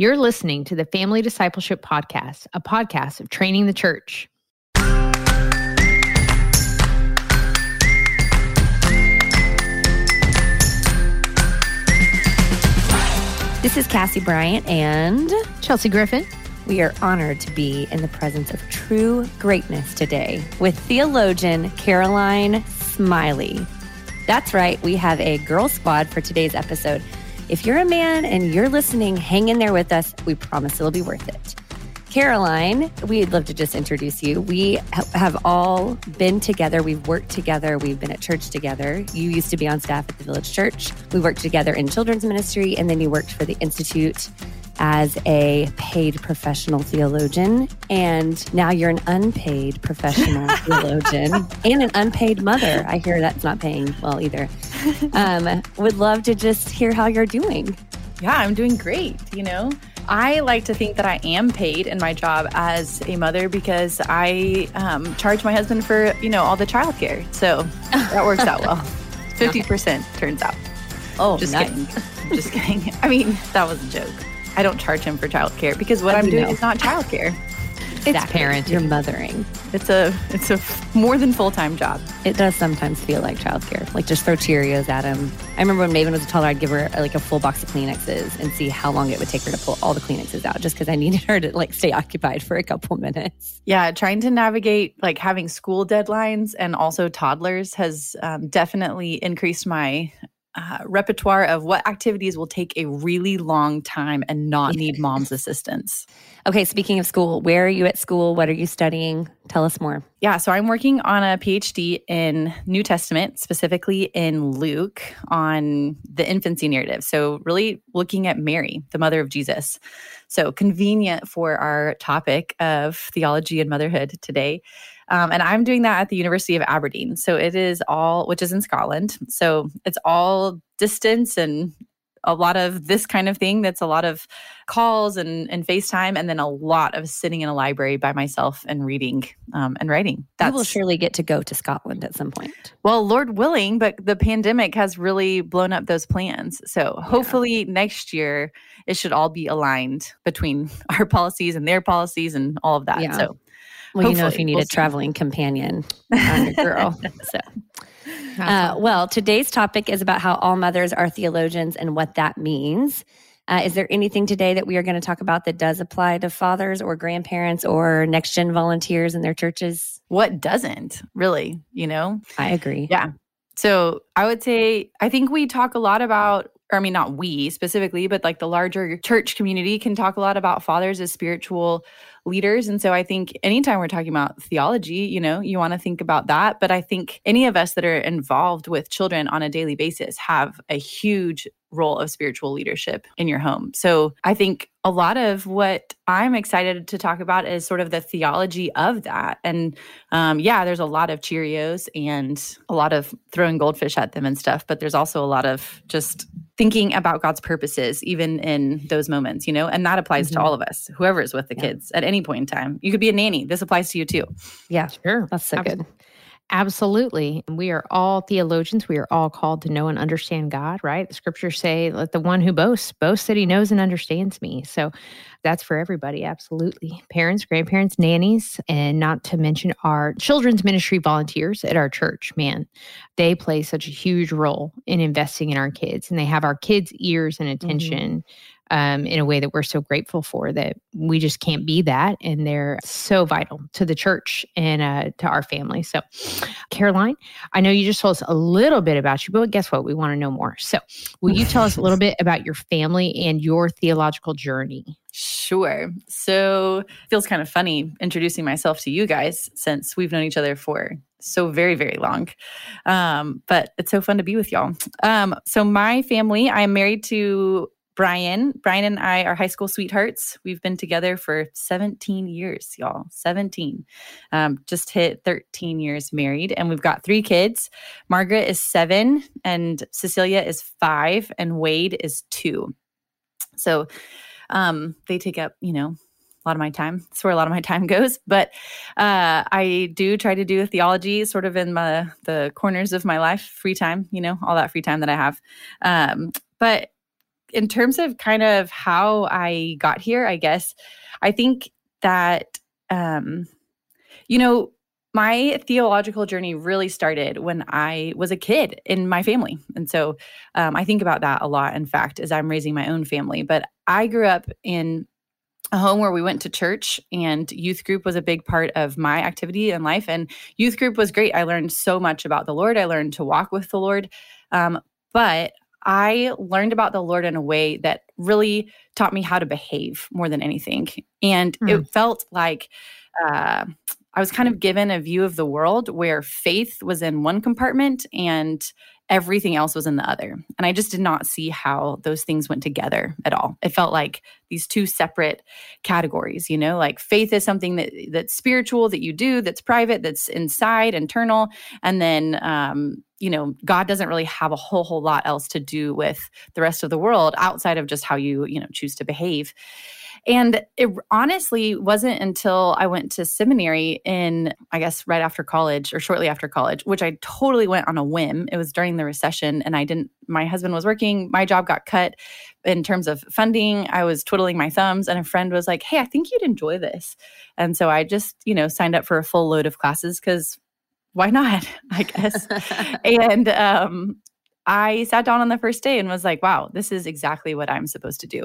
You're listening to the Family Discipleship Podcast, a podcast of training the church. This is Cassie Bryant and Chelsea Griffin. We are honored to be in the presence of true greatness today with theologian Caroline Smiley. That's right, we have a girl squad for today's episode. If you're a man and you're listening, hang in there with us. We promise it'll be worth it. Caroline, we'd love to just introduce you. We have all been together. We've worked together. We've been at church together. You used to be on staff at the Village Church. We worked together in children's ministry, and then you worked for the Institute as a paid professional theologian. And now you're an unpaid professional theologian and an unpaid mother. I hear that's not paying well either. Um, would love to just hear how you're doing. Yeah, I'm doing great. You know, I like to think that I am paid in my job as a mother because I um, charge my husband for, you know, all the childcare. So that works out well. 50% turns out. Oh, Just nice. kidding. Just kidding. I mean, that was a joke. I don't charge him for childcare because what I I'm doing know. is not childcare. It's parenting. You're mothering. It's a it's a more than full time job. It does sometimes feel like childcare. Like just throw Cheerios at him. I remember when Maven was a toddler, I'd give her like a full box of Kleenexes and see how long it would take her to pull all the Kleenexes out, just because I needed her to like stay occupied for a couple minutes. Yeah, trying to navigate like having school deadlines and also toddlers has um, definitely increased my uh, repertoire of what activities will take a really long time and not need mom's assistance. Okay, speaking of school, where are you at school? What are you studying? Tell us more. Yeah, so I'm working on a PhD in New Testament, specifically in Luke, on the infancy narrative. So, really looking at Mary, the mother of Jesus. So, convenient for our topic of theology and motherhood today. Um, and I'm doing that at the University of Aberdeen. So, it is all, which is in Scotland. So, it's all distance and a lot of this kind of thing that's a lot of calls and, and FaceTime, and then a lot of sitting in a library by myself and reading um, and writing. You will surely get to go to Scotland at some point. Well, Lord willing, but the pandemic has really blown up those plans. So hopefully next year it should all be aligned between our policies and their policies and all of that. Yeah. So Well, you know, if you need we'll a see. traveling companion, I'm your girl. so. Uh, well, today's topic is about how all mothers are theologians and what that means. Uh, is there anything today that we are going to talk about that does apply to fathers or grandparents or next gen volunteers in their churches? what doesn't really, you know? I agree. Yeah. So I would say, I think we talk a lot about, or I mean, not we specifically, but like the larger church community can talk a lot about fathers as spiritual leaders. And so I think anytime we're talking about theology, you know, you want to think about that. But I think any of us that are involved with children on a daily basis have a huge role of spiritual leadership in your home. So I think a lot of what I'm excited to talk about is sort of the theology of that. And um, yeah, there's a lot of Cheerios and a lot of throwing goldfish at them and stuff, but there's also a lot of just thinking about God's purposes, even in those moments, you know, and that applies to Mhm. all of us, whoever is with the Yeah. kids at any point in time. You could be a nanny. This applies to you too. Yeah, Sure. that's so Abs- good. Absolutely. We are all theologians. We are all called to know and understand God, right? The scriptures say, let the one who boasts boast that he knows and understands me. So that's for everybody. Absolutely. Parents, grandparents, nannies, and not to mention our children's ministry volunteers at our church. Man, they play such a huge role in investing in our kids and they have our kids' ears and mm-hmm. attention. Um, in a way that we're so grateful for that we just can't be that and they're so vital to the church and uh, to our family so caroline i know you just told us a little bit about you but guess what we want to know more so will you tell us a little bit about your family and your theological journey Sure. So feels kind of funny introducing myself to you guys since we've known each other for so very, very long. Um, but it's so fun to be with y'all. Um, so my family, I am married to Brian. Brian and I are high school sweethearts. We've been together for 17 years, y'all. 17. Um, just hit 13 years married. And we've got three kids. Margaret is seven, and Cecilia is five, and Wade is two. So um, they take up, you know, a lot of my time. That's where a lot of my time goes. But uh, I do try to do theology sort of in my, the corners of my life, free time, you know, all that free time that I have. Um, but in terms of kind of how I got here, I guess, I think that, um, you know, my theological journey really started when I was a kid in my family. And so um, I think about that a lot, in fact, as I'm raising my own family. But I grew up in a home where we went to church and youth group was a big part of my activity in life and youth group was great i learned so much about the lord i learned to walk with the lord um, but i learned about the lord in a way that really taught me how to behave more than anything and mm. it felt like uh, I was kind of given a view of the world where faith was in one compartment and everything else was in the other. And I just did not see how those things went together at all. It felt like these two separate categories, you know, like faith is something that that's spiritual that you do, that's private, that's inside, internal, and then um, you know, God doesn't really have a whole whole lot else to do with the rest of the world outside of just how you, you know, choose to behave. And it honestly wasn't until I went to seminary in, I guess, right after college or shortly after college, which I totally went on a whim. It was during the recession and I didn't, my husband was working, my job got cut in terms of funding. I was twiddling my thumbs and a friend was like, Hey, I think you'd enjoy this. And so I just, you know, signed up for a full load of classes because why not i guess and um, I sat down on the first day and was like, wow, this is exactly what I'm supposed to do.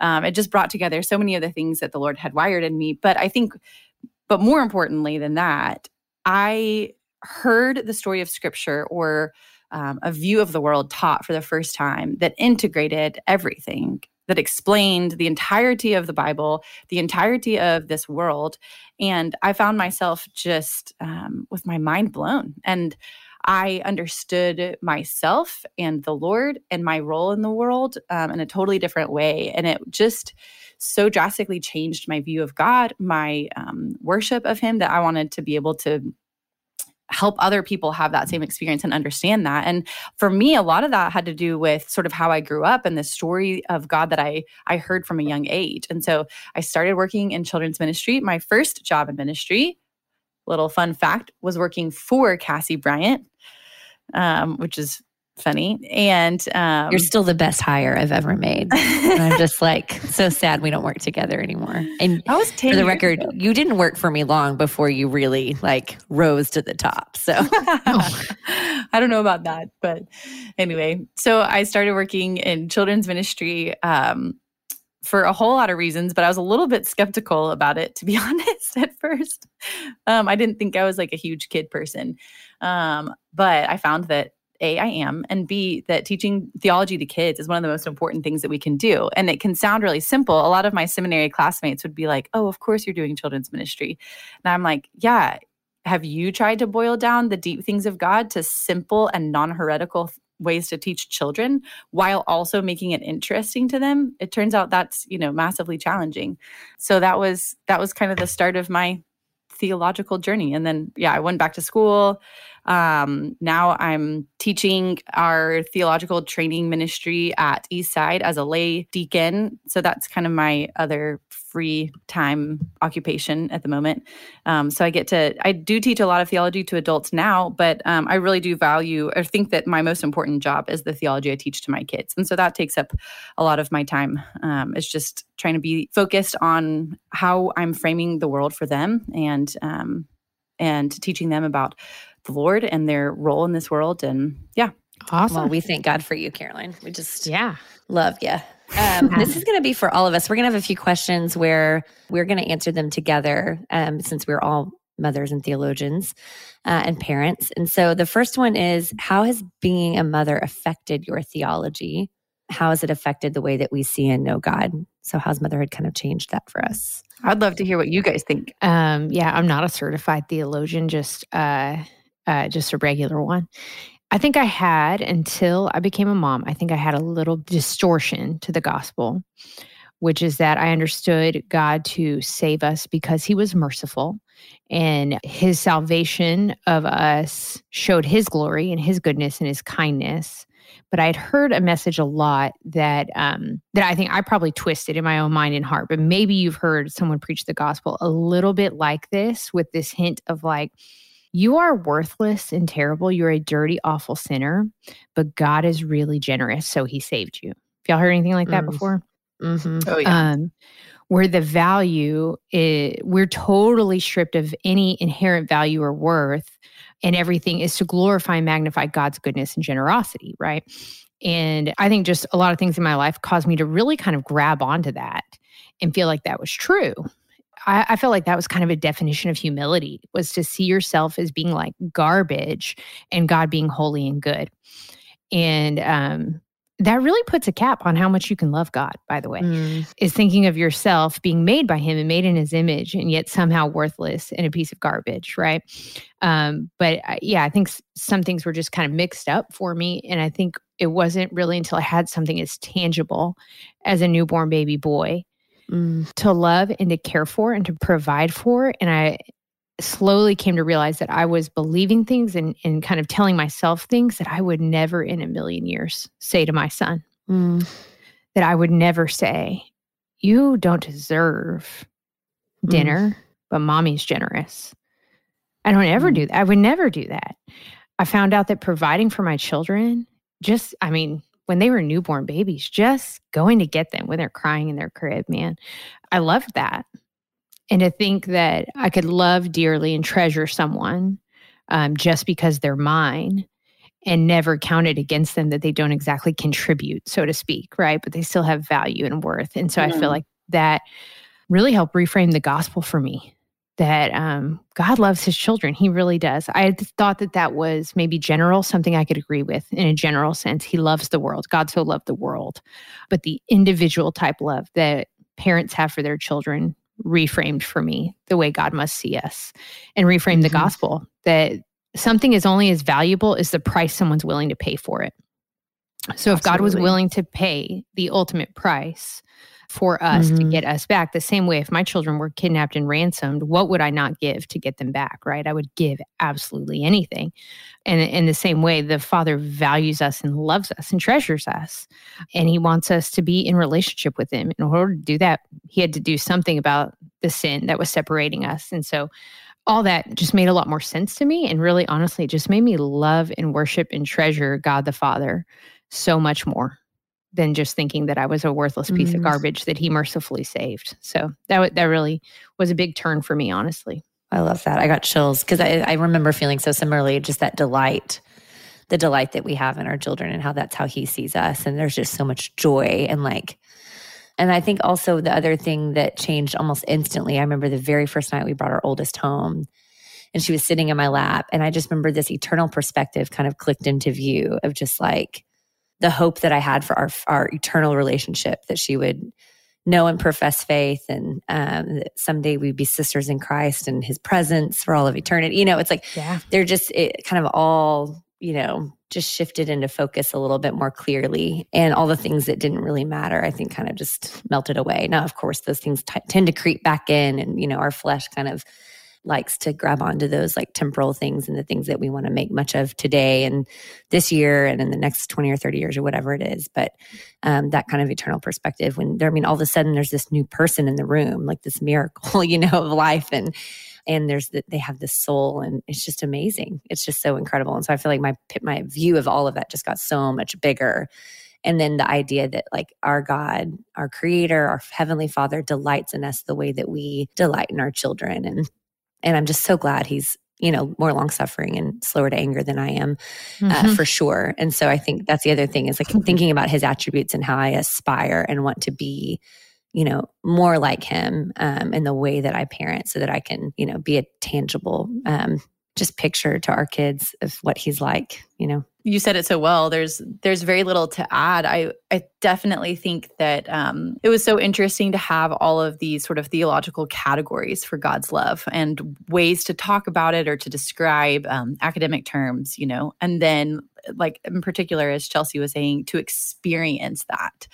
Um, it just brought together so many of the things that the Lord had wired in me. But I think, but more importantly than that, I heard the story of scripture or um, a view of the world taught for the first time that integrated everything that explained the entirety of the Bible, the entirety of this world. And I found myself just um, with my mind blown. And I understood myself and the Lord and my role in the world um, in a totally different way. And it just so drastically changed my view of God, my um, worship of Him, that I wanted to be able to help other people have that same experience and understand that. And for me, a lot of that had to do with sort of how I grew up and the story of God that I I heard from a young age. And so I started working in children's ministry. My first job in ministry, little fun fact, was working for Cassie Bryant um, which is funny. And um, you're still the best hire I've ever made. and I'm just like so sad we don't work together anymore. And I was for the record, ago. you didn't work for me long before you really like rose to the top. So I don't know about that, but anyway, so I started working in children's ministry. Um, for a whole lot of reasons, but I was a little bit skeptical about it, to be honest, at first. Um, I didn't think I was like a huge kid person. Um, but I found that a, I am, and B, that teaching theology to kids is one of the most important things that we can do. And it can sound really simple. A lot of my seminary classmates would be like, oh, of course you're doing children's ministry. And I'm like, yeah. Have you tried to boil down the deep things of God to simple and non heretical ways to teach children while also making it interesting to them? It turns out that's, you know, massively challenging. So that was that was kind of the start of my theological journey. And then, yeah, I went back to school. Um, now I'm teaching our theological training ministry at Eastside as a lay deacon. So that's kind of my other free time occupation at the moment. Um, so I get to, I do teach a lot of theology to adults now, but um, I really do value or think that my most important job is the theology I teach to my kids. And so that takes up a lot of my time. Um, it's just trying to be focused on how I'm framing the world for them and, um, and teaching them about the Lord and their role in this world. And yeah. Awesome. Well, we thank God for you, Caroline. We just yeah love you. Um, this is going to be for all of us. We're going to have a few questions where we're going to answer them together um, since we're all mothers and theologians uh, and parents. And so the first one is How has being a mother affected your theology? How has it affected the way that we see and know God? So, how's motherhood kind of changed that for us? I'd love to hear what you guys think. Um, yeah, I'm not a certified theologian, just uh, uh, just a regular one. I think I had until I became a mom, I think I had a little distortion to the gospel, which is that I understood God to save us because he was merciful and his salvation of us showed his glory and his goodness and his kindness. But I had heard a message a lot that um, that I think I probably twisted in my own mind and heart. But maybe you've heard someone preach the gospel a little bit like this, with this hint of like, you are worthless and terrible. You're a dirty, awful sinner, but God is really generous. So he saved you. y'all heard anything like that mm. before? Mm-hmm. Oh yeah. Um, where the value is, we're totally stripped of any inherent value or worth, and everything is to glorify and magnify God's goodness and generosity, right? And I think just a lot of things in my life caused me to really kind of grab onto that and feel like that was true. I, I felt like that was kind of a definition of humility was to see yourself as being like garbage and God being holy and good. And um, that really puts a cap on how much you can love God, by the way, mm. is thinking of yourself being made by Him and made in His image and yet somehow worthless and a piece of garbage, right? Um, but uh, yeah, I think some things were just kind of mixed up for me. And I think it wasn't really until I had something as tangible as a newborn baby boy mm. to love and to care for and to provide for. And I slowly came to realize that I was believing things and, and kind of telling myself things that I would never in a million years say to my son. Mm. That I would never say, You don't deserve mm. dinner, mm. but mommy's generous. I don't ever mm. do that. I would never do that. I found out that providing for my children, just, I mean, when they were newborn babies, just going to get them when they're crying in their crib, man, I loved that and to think that I could love dearly and treasure someone um, just because they're mine and never count it against them that they don't exactly contribute, so to speak, right? But they still have value and worth. And so mm-hmm. I feel mm-hmm. like that really helped reframe the gospel for me that um, God loves his children. He really does. I thought that that was maybe general, something I could agree with in a general sense. He loves the world. God so loved the world. But the individual type love that parents have for their children reframed for me the way God must see us and reframed mm-hmm. the gospel that something is only as valuable as the price someone's willing to pay for it. So if Absolutely. God was willing to pay the ultimate price for us mm-hmm. to get us back. The same way, if my children were kidnapped and ransomed, what would I not give to get them back, right? I would give absolutely anything. And in the same way, the Father values us and loves us and treasures us. And He wants us to be in relationship with Him. In order to do that, He had to do something about the sin that was separating us. And so, all that just made a lot more sense to me. And really, honestly, it just made me love and worship and treasure God the Father so much more than just thinking that I was a worthless piece mm. of garbage that he mercifully saved. So that that really was a big turn for me, honestly. I love that. I got chills because I, I remember feeling so similarly, just that delight, the delight that we have in our children and how that's how he sees us. And there's just so much joy and like, and I think also the other thing that changed almost instantly, I remember the very first night we brought our oldest home and she was sitting in my lap. And I just remember this eternal perspective kind of clicked into view of just like, the hope that I had for our our eternal relationship that she would know and profess faith and um, that someday we'd be sisters in Christ and his presence for all of eternity. You know, it's like yeah. they're just it kind of all, you know, just shifted into focus a little bit more clearly. And all the things that didn't really matter, I think kind of just melted away. Now, of course, those things t- tend to creep back in and, you know, our flesh kind of likes to grab onto those like temporal things and the things that we want to make much of today and this year and in the next 20 or 30 years or whatever it is. But um, that kind of eternal perspective when there, I mean, all of a sudden there's this new person in the room, like this miracle, you know, of life. And, and there's that they have this soul and it's just amazing. It's just so incredible. And so I feel like my, my view of all of that just got so much bigger and then the idea that like our god our creator our heavenly father delights in us the way that we delight in our children and and I'm just so glad he's you know more long suffering and slower to anger than I am uh, mm-hmm. uh, for sure. And so I think that's the other thing is like thinking about his attributes and how I aspire and want to be you know more like him um, in the way that I parent so that I can you know be a tangible um, just picture to our kids of what he's like you know? You said it so well. There's there's very little to add. I i definitely think that um, it was so interesting to have all of these sort of theological categories for god's love and ways to talk about it or to describe um, academic terms you know? And then like in particular as chelsea was saying to experience that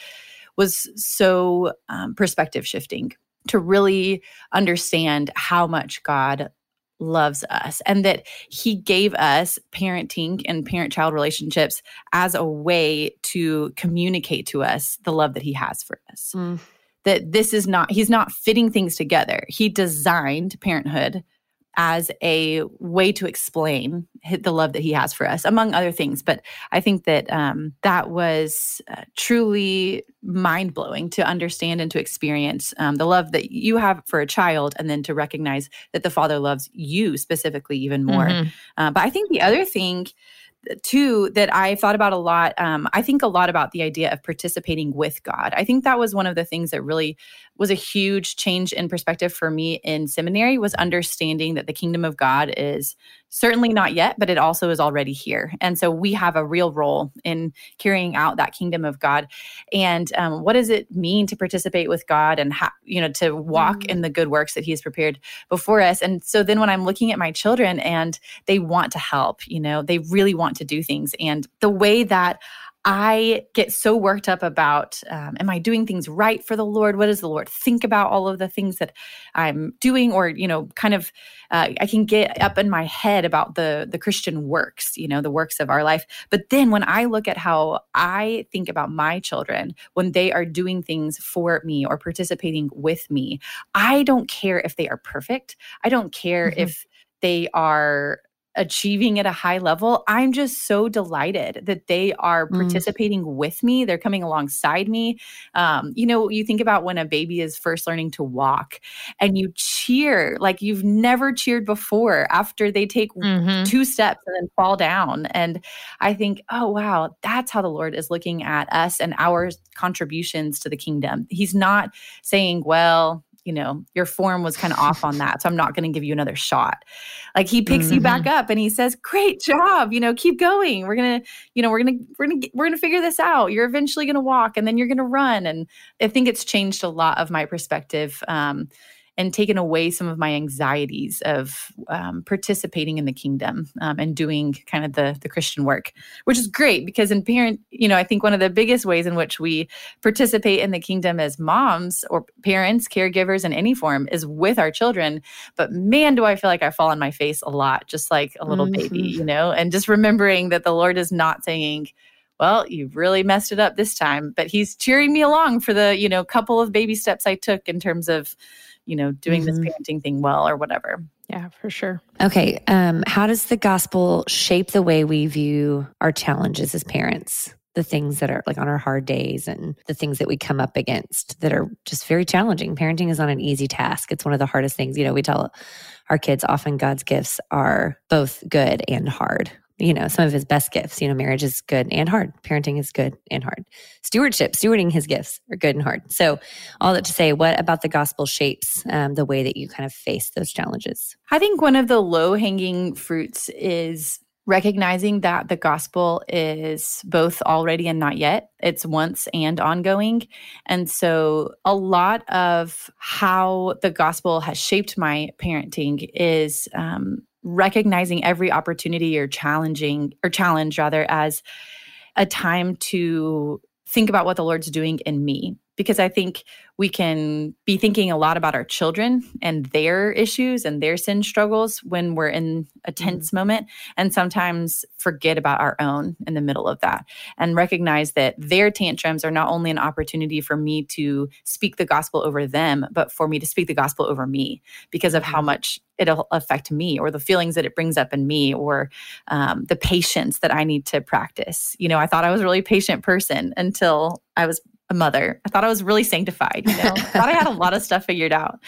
was so um, perspective shifting to really understand how much god loves us and that he gave us parenting and parent child relationships as a way to communicate to us the love that he has for us. Mm. That this is not, he's not fitting things together. He designed parenthood as a way to explain the love that he has for us, among other things. But I think that um, that was uh, truly mind blowing to understand and to experience um, the love that you have for a child, and then to recognize that the Father loves you specifically even more. Mm-hmm. Uh, but I think the other thing too that I thought about a lot. Um, I think a lot about the idea of participating with God. I think that was one of the things that really was a huge change in perspective for me in seminary was understanding that the kingdom of God is certainly not yet, but it also is already here. And so we have a real role in carrying out that kingdom of God. And um, what does it mean to participate with God and how, you know, to walk mm-hmm. in the good works that He has prepared before us? And so then when I'm looking at my children and they want to help, you know, they really want to do things. And the way that I get so worked up about um, am I doing things right for the Lord? What does the Lord think about all of the things that I'm doing? Or, you know, kind of, uh, I can get up in my head about the, the Christian works, you know, the works of our life. But then when I look at how I think about my children, when they are doing things for me or participating with me, I don't care if they are perfect. I don't care mm-hmm. if they are achieving at a high level, I'm just so delighted that they are mm. participating mm. with me. They're coming alongside me. Um, you know, you think about when a baby is first learning to walk and you cheer like you've never cheered before after they take mm-hmm. two steps and then fall down. And I think, oh, wow, that's how the Lord is looking at us and our contributions to the kingdom. He's not saying, well, you know, your form was kind of off on that. So I'm not going to give you another shot. Like he picks mm-hmm. you back mm-hmm. up and he says, great job. You know, keep going. We're going to, you know, we're going to, we're going to, we're going to figure this out. You're eventually going to walk and then you're going to run. And I think it's changed a lot of my perspective. Um, and taken away some of my anxieties of um, participating in the kingdom um, and doing kind of the the Christian work, which is great because in parent, you know, I think one of the biggest ways in which we participate in the kingdom as moms or parents, caregivers in any form is with our children. But man, do I feel like I fall on my face a lot, just like a little mm-hmm. baby, you know, and just remembering that the Lord is not saying, well, you really messed it up this time. But he's cheering me along for the, you know, couple of baby steps I took in terms of you know, doing mm-hmm. this parenting thing well or whatever. Yeah, for sure. Okay. Um, how does the gospel shape the way we view our challenges as parents? The things that are like on our hard days and the things that we come up against that are just very challenging. Parenting is not an easy task. It's one of the hardest things. You know, we tell our kids often God's gifts are both good and hard you know, some of his best gifts. You know, marriage is good and hard. Parenting is good and hard. Stewardship, stewarding his gifts are good and hard. So, all that to say, what about the gospel shapes um, the way that you kind of face those challenges? I think one of the low hanging fruits is recognizing that the gospel is both already and not yet. It's once and ongoing. And so, a lot of how the gospel has shaped my parenting is um, recognizing every opportunity or challenging or challenge rather as a time to think about what the Lord's doing in me because I think we can be thinking a lot about our children and their issues and their sin struggles when we're in a mm-hmm. tense mm-hmm. moment and sometimes forget about our own in the middle of that and recognize that their tantrums are not only an opportunity for me to speak the gospel over them but for me to speak the gospel over me because of how mm-hmm. much it'll affect me or the feelings that it brings up in me or um, the patience that i need to practice you know i thought i was a really patient person until i was a mother. I thought I was really sanctified, you know. I thought I had a lot of stuff figured out.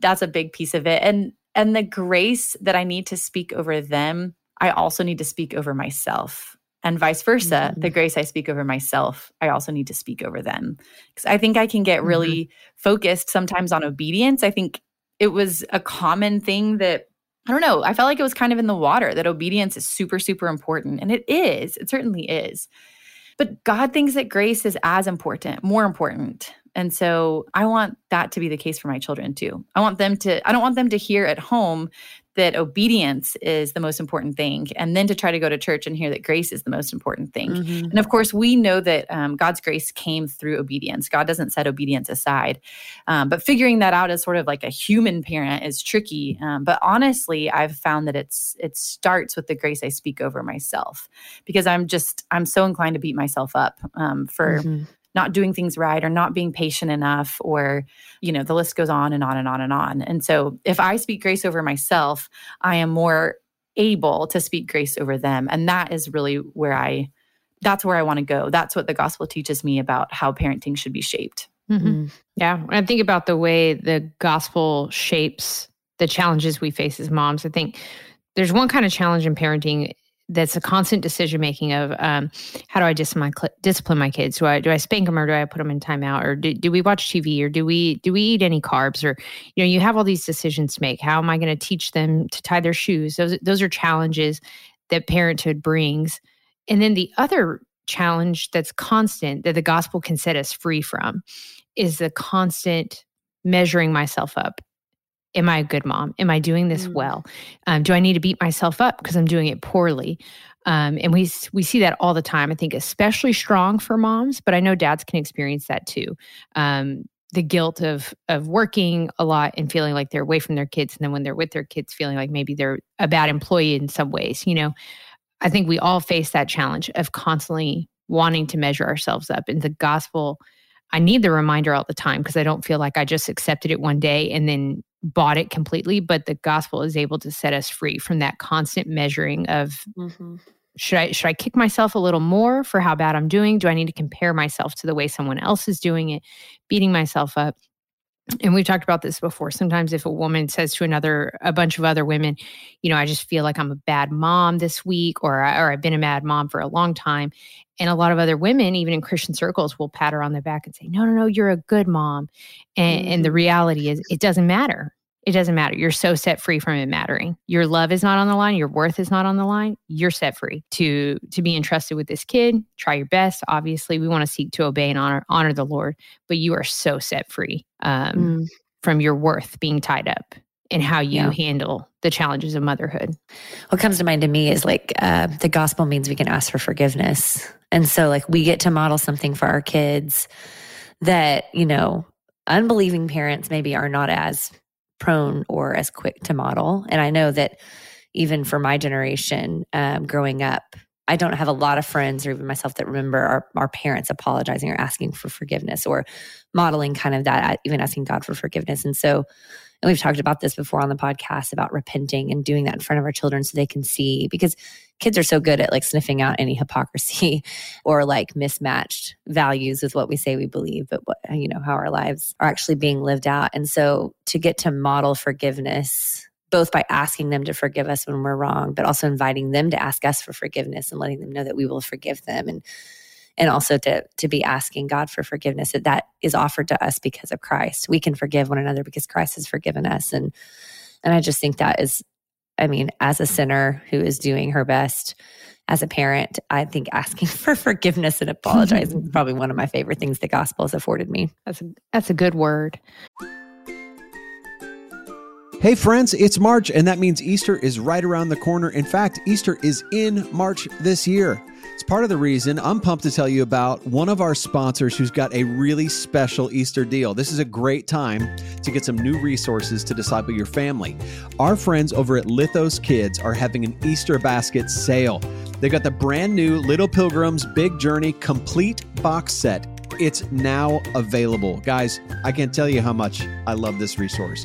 That's a big piece of it. And and the grace that I need to speak over them, I also need to speak over myself. And vice versa, mm-hmm. the grace I speak over myself, I also need to speak over them. Cuz I think I can get really mm-hmm. focused sometimes on obedience. I think it was a common thing that I don't know, I felt like it was kind of in the water that obedience is super super important and it is. It certainly is. But God thinks that grace is as important, more important. And so I want that to be the case for my children too. I want them to, I don't want them to hear at home that obedience is the most important thing and then to try to go to church and hear that grace is the most important thing. Mm-hmm. and of course we know that um, god's grace came through obedience. God doesn't set obedience aside. Um, but figuring that out as sort of like a human parent is tricky. Um, but honestly i've found that it's it starts with the grace i speak over myself because i'm just i'm so inclined to beat myself up um, for mm-hmm not doing things right or not being patient enough or you know the list goes on and on and on and on. And so if i speak grace over myself i am more able to speak grace over them. And that is really where i that's where i want to go. That's what the gospel teaches me about how parenting should be shaped. Mm-hmm. mm yeah when i think about the way the gospel shapes the challenges we face as moms i think there's one kind of challenge in parenting that's a constant decision making of um, how do I discipline my, discipline my kids? Do I do I spank them or do I put them in timeout or do, do we watch TV or do we do we eat any carbs or you know you have all these decisions to make. How am I going to teach them to tie their shoes? Those those are challenges that parenthood brings. And then the other challenge that's constant that the gospel can set us free from is the constant measuring myself up am I a good mom? Am I doing this mm. well? Um, do I need to beat myself up because I'm doing it poorly? Um, and we we see that all the time. I think especially strong for moms, but I know dads can experience that too. Um, the guilt of of working a lot and feeling like they're away from their kids, and then when they're with their kids, feeling like maybe they're a bad employee in some ways. You know, I think we all face that challenge of constantly wanting to measure ourselves up. And the gospel, I need the reminder all the time because I don't feel like I just accepted it one day and then bought it completely, but the gospel is able to set us free from that constant measuring of mm-hmm. should I should I kick myself a little more for how bad I'm doing? Do I need to compare myself to the way someone else is doing it, beating myself up? And we've talked about this before sometimes if a woman says to another a bunch of other women you know i just feel like i'm a bad mom this week or or i've been a bad mom for a long time and a lot of other women even in christian circles will pat her on the back and say no no no you're a good mom and, and the mm-hmm. reality is it doesn't matter it doesn't matter. You're so set free from it mattering. Your love is not on the line. Your worth is not on the line. You're set free to to be entrusted with this kid. Try your best. Obviously, we want to seek to obey and honor honor the Lord, but you are so set free um, mm. from your worth being tied up in how you yeah. handle the challenges of motherhood. What comes to mind to me is like uh, the gospel means we can ask for forgiveness, and so like we get to model something for our kids that you know unbelieving parents maybe are not as prone or as quick to model. And I know that even for my generation um, growing up, I don't have a lot of friends or even myself that remember our, our parents apologizing or asking for forgiveness or modeling kind of that, even asking God for forgiveness. And so, and we've talked about this before on the podcast about repenting and doing that in front of our children so they can see because kids are so good at like sniffing out any hypocrisy or like mismatched values with what we say we believe, but what, you know, how our lives are actually being lived out. And so to get to model forgiveness, both by asking them to forgive us when we're wrong, but also inviting them to ask us for forgiveness and letting them know that we will forgive them and and also to to be asking God for forgiveness that that is offered to us because of Christ. We can forgive one another because Christ has forgiven us and and I just think that is I mean, as a sinner who is doing her best as a parent, I think asking for forgiveness and apologizing is probably one of my favorite things the gospel has afforded me. That's a, that's a good word. Hey, friends, it's March, and that means Easter is right around the corner. In fact, Easter is in March this year. It's part of the reason I'm pumped to tell you about one of our sponsors who's got a really special Easter deal. This is a great time to get some new resources to disciple your family. Our friends over at Lithos Kids are having an Easter basket sale. They got the brand new Little Pilgrims Big Journey complete box set. It's now available. Guys, I can't tell you how much I love this resource.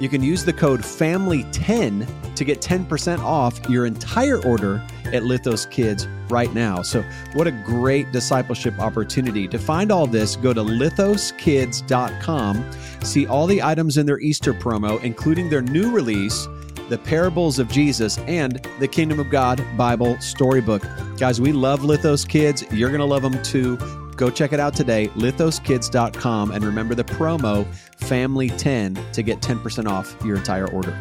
You can use the code FAMILY10 to get 10% off your entire order at Lithos Kids right now. So, what a great discipleship opportunity. To find all this, go to lithoskids.com, see all the items in their Easter promo, including their new release, The Parables of Jesus, and the Kingdom of God Bible Storybook. Guys, we love Lithos Kids. You're going to love them too. Go check it out today, lithoskids.com, and remember the promo FAMILY10 to get 10% off your entire order.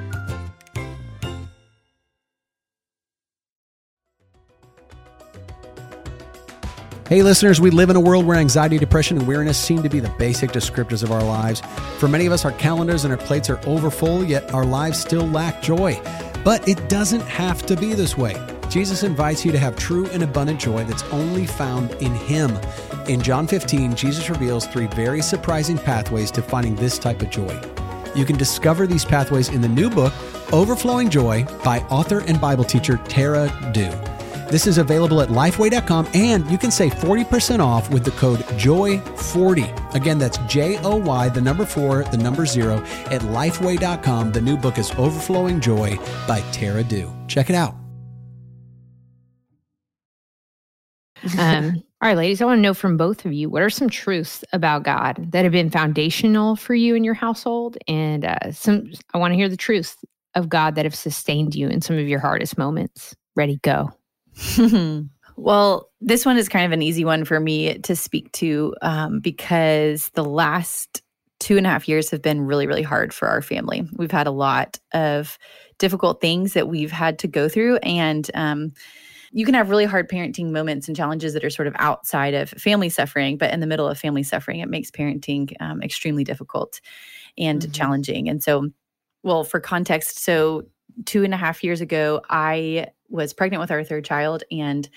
Hey, listeners, we live in a world where anxiety, depression, and weariness seem to be the basic descriptors of our lives. For many of us, our calendars and our plates are overfull, yet our lives still lack joy. But it doesn't have to be this way. Jesus invites you to have true and abundant joy that's only found in Him. In John 15, Jesus reveals three very surprising pathways to finding this type of joy. You can discover these pathways in the new book, Overflowing Joy, by author and Bible teacher Tara Dew. This is available at lifeway.com and you can save 40% off with the code JOY40. Again, that's J O Y, the number four, the number zero, at lifeway.com. The new book is Overflowing Joy by Tara Dew. Check it out. Um, all right, ladies, I want to know from both of you what are some truths about God that have been foundational for you in your household, and uh, some I want to hear the truths of God that have sustained you in some of your hardest moments. Ready, go. well, this one is kind of an easy one for me to speak to um, because the last two and a half years have been really, really hard for our family. We've had a lot of difficult things that we've had to go through, and um, you can have really hard parenting moments and challenges that are sort of outside of family suffering, but in the middle of family suffering, it makes parenting um, extremely difficult and mm-hmm. challenging. And so, well, for context, so two and a half years ago, I was pregnant with our third child and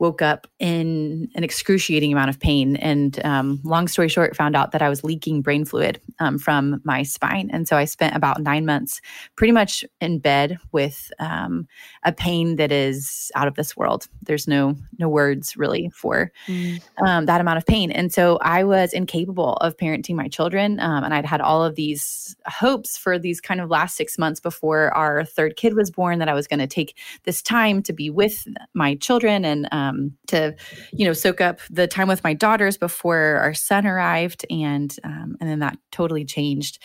woke up in an excruciating amount of pain. And um, long story short, found out that I was leaking brain fluid um, from my spine. And so I spent about nine months pretty much in bed with um, a pain that is out of this world. There's no no words really for mm. Um, that amount of pain. And so I was incapable of parenting my children. Um, and I'd had all of these hopes for these kind of last six months before our third kid was born that I was going to take this time to be with my children and um, um, to you know soak up the time with my daughters before our son arrived and um, and then that totally changed.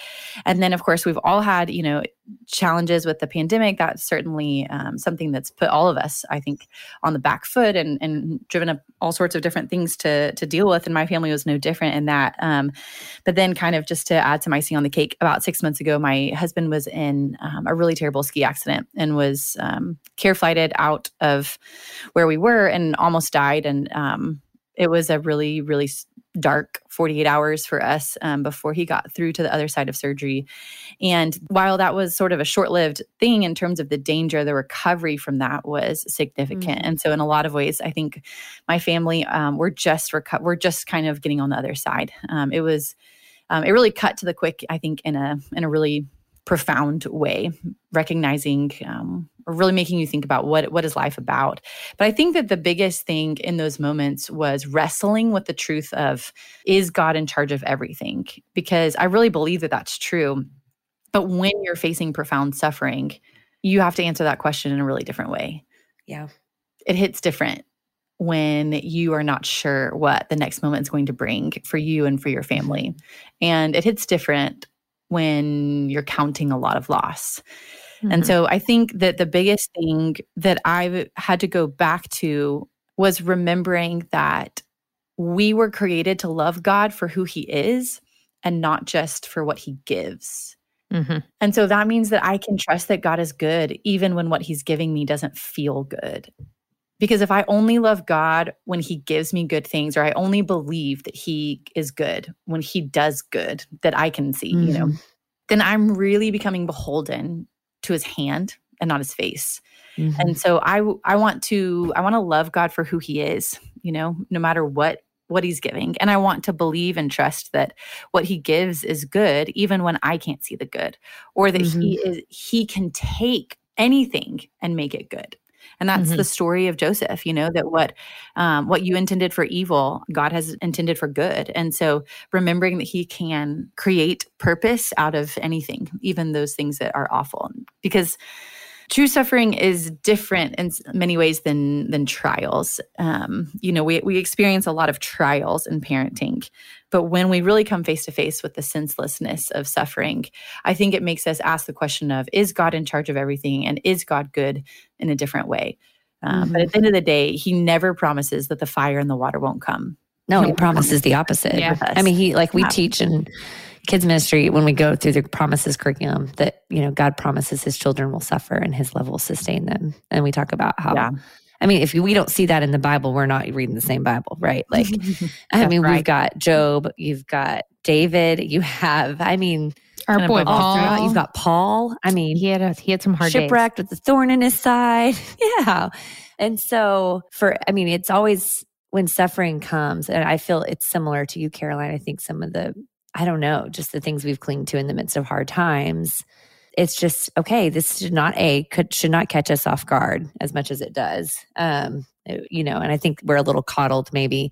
And then of course we've all had you know challenges with the pandemic that's certainly um, something that's put all of us i think on the back foot and, and driven up all sorts of different things to to deal with. And my family was no different in that um, but then kind of just to add some icing on the cake about six months ago my husband was in um, a really terrible ski accident and was um, care flighted out of where we were and almost died. And um, it was a really really dark 48 hours for us um, before he got through to the other side of surgery. And while that was sort of a short lived thing in terms of the danger, the recovery from that was significant. Mm-hmm. And so, in a lot of ways, I think my family um, we're just reco- we're just kind of getting on the other side. Um, it was um, it really cut to the quick. I think in a in a really profound way, recognizing um, or really making you think about what what is life about. But I think that the biggest thing in those moments was wrestling with the truth of is God in charge of everything? Because I really believe that that's true. But when you're facing profound suffering, you have to answer that question in a really different way. Yeah. It hits different when you are not sure what the next moment is going to bring for you and for your family. And it hits different when you're counting a lot of loss. Mm-hmm. And so I think that the biggest thing that I've had to go back to was remembering that we were created to love God for who he is and not just for what he gives. Mm-hmm. And so that means that I can trust that God is good even when what he's giving me doesn't feel good. Because if I only love God when he gives me good things, or I only believe that he is good when he does good that I can see, mm-hmm. you know, mm-hmm. then I'm really becoming beholden to his hand and not his face. Mm-hmm. And so I I want to I want to love God for who he is, you know, no matter what what he's giving. And I want to believe and trust that what he gives is good even when I can't see the good or that mm-hmm. he is he can take anything and make it good and that's mm-hmm. the story of joseph you know that what um, what you intended for evil god has intended for good. And so remembering that he can create purpose out of anything even those things that are awful. Because true suffering is different in many ways than than trials. Um, you know we, we experience a lot of trials in parenting but when we really come face to face with the senselessness of suffering i think it makes us ask the question of is god in charge of everything and is god good in a different way um, mm-hmm. but at the end of the day he never promises that the fire and the water won't come no he promises the opposite yeah. i mean he like we yeah. teach in kids ministry when we go through the promises curriculum that you know god promises his children will suffer and his love will sustain them and we talk about how yeah. I mean if we don't see that in the bible we're not reading the same bible right like i mean right. we've got job you've got david you have i mean Our boy of all Paul. throughout. You've got Paul. I mean, he had a, he had some hard days. shipwrecked with the thorn in his side. yeah. And so for I mean, it's always when suffering comes, and I feel it's similar to you, Caroline. I think some of the I don't know, just the things we've clinged to in the midst of hard times. It's just okay. This should not a could should not catch us off guard as much as it does. Um, you know, and I think we're a little coddled maybe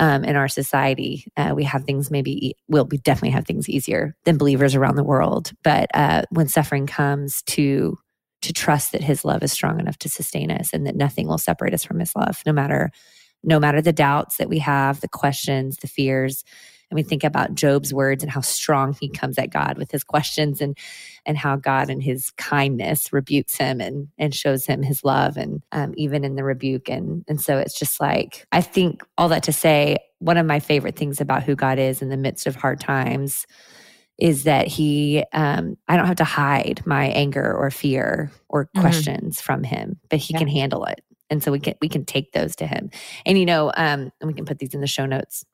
um, in our society. Uh, we have things maybe, well, we definitely have things easier than believers around the world. But uh, when suffering comes to, to trust that his love is strong enough to sustain us and that nothing will separate us from his love, no matter, no matter the doubts that we have, the questions, the fears. And we think about Job's words and how strong he comes at God with his questions and and how God and his kindness rebukes him and and shows him his love and um, even in the rebuke and and so it's just like I think all that to say one of my favorite things about who God is in the midst of hard times is that he um, I don't have to hide my anger or fear or Mhm. questions from him but he Yeah. can handle it and so we can we can take those to him and you know um and we can put these in the show notes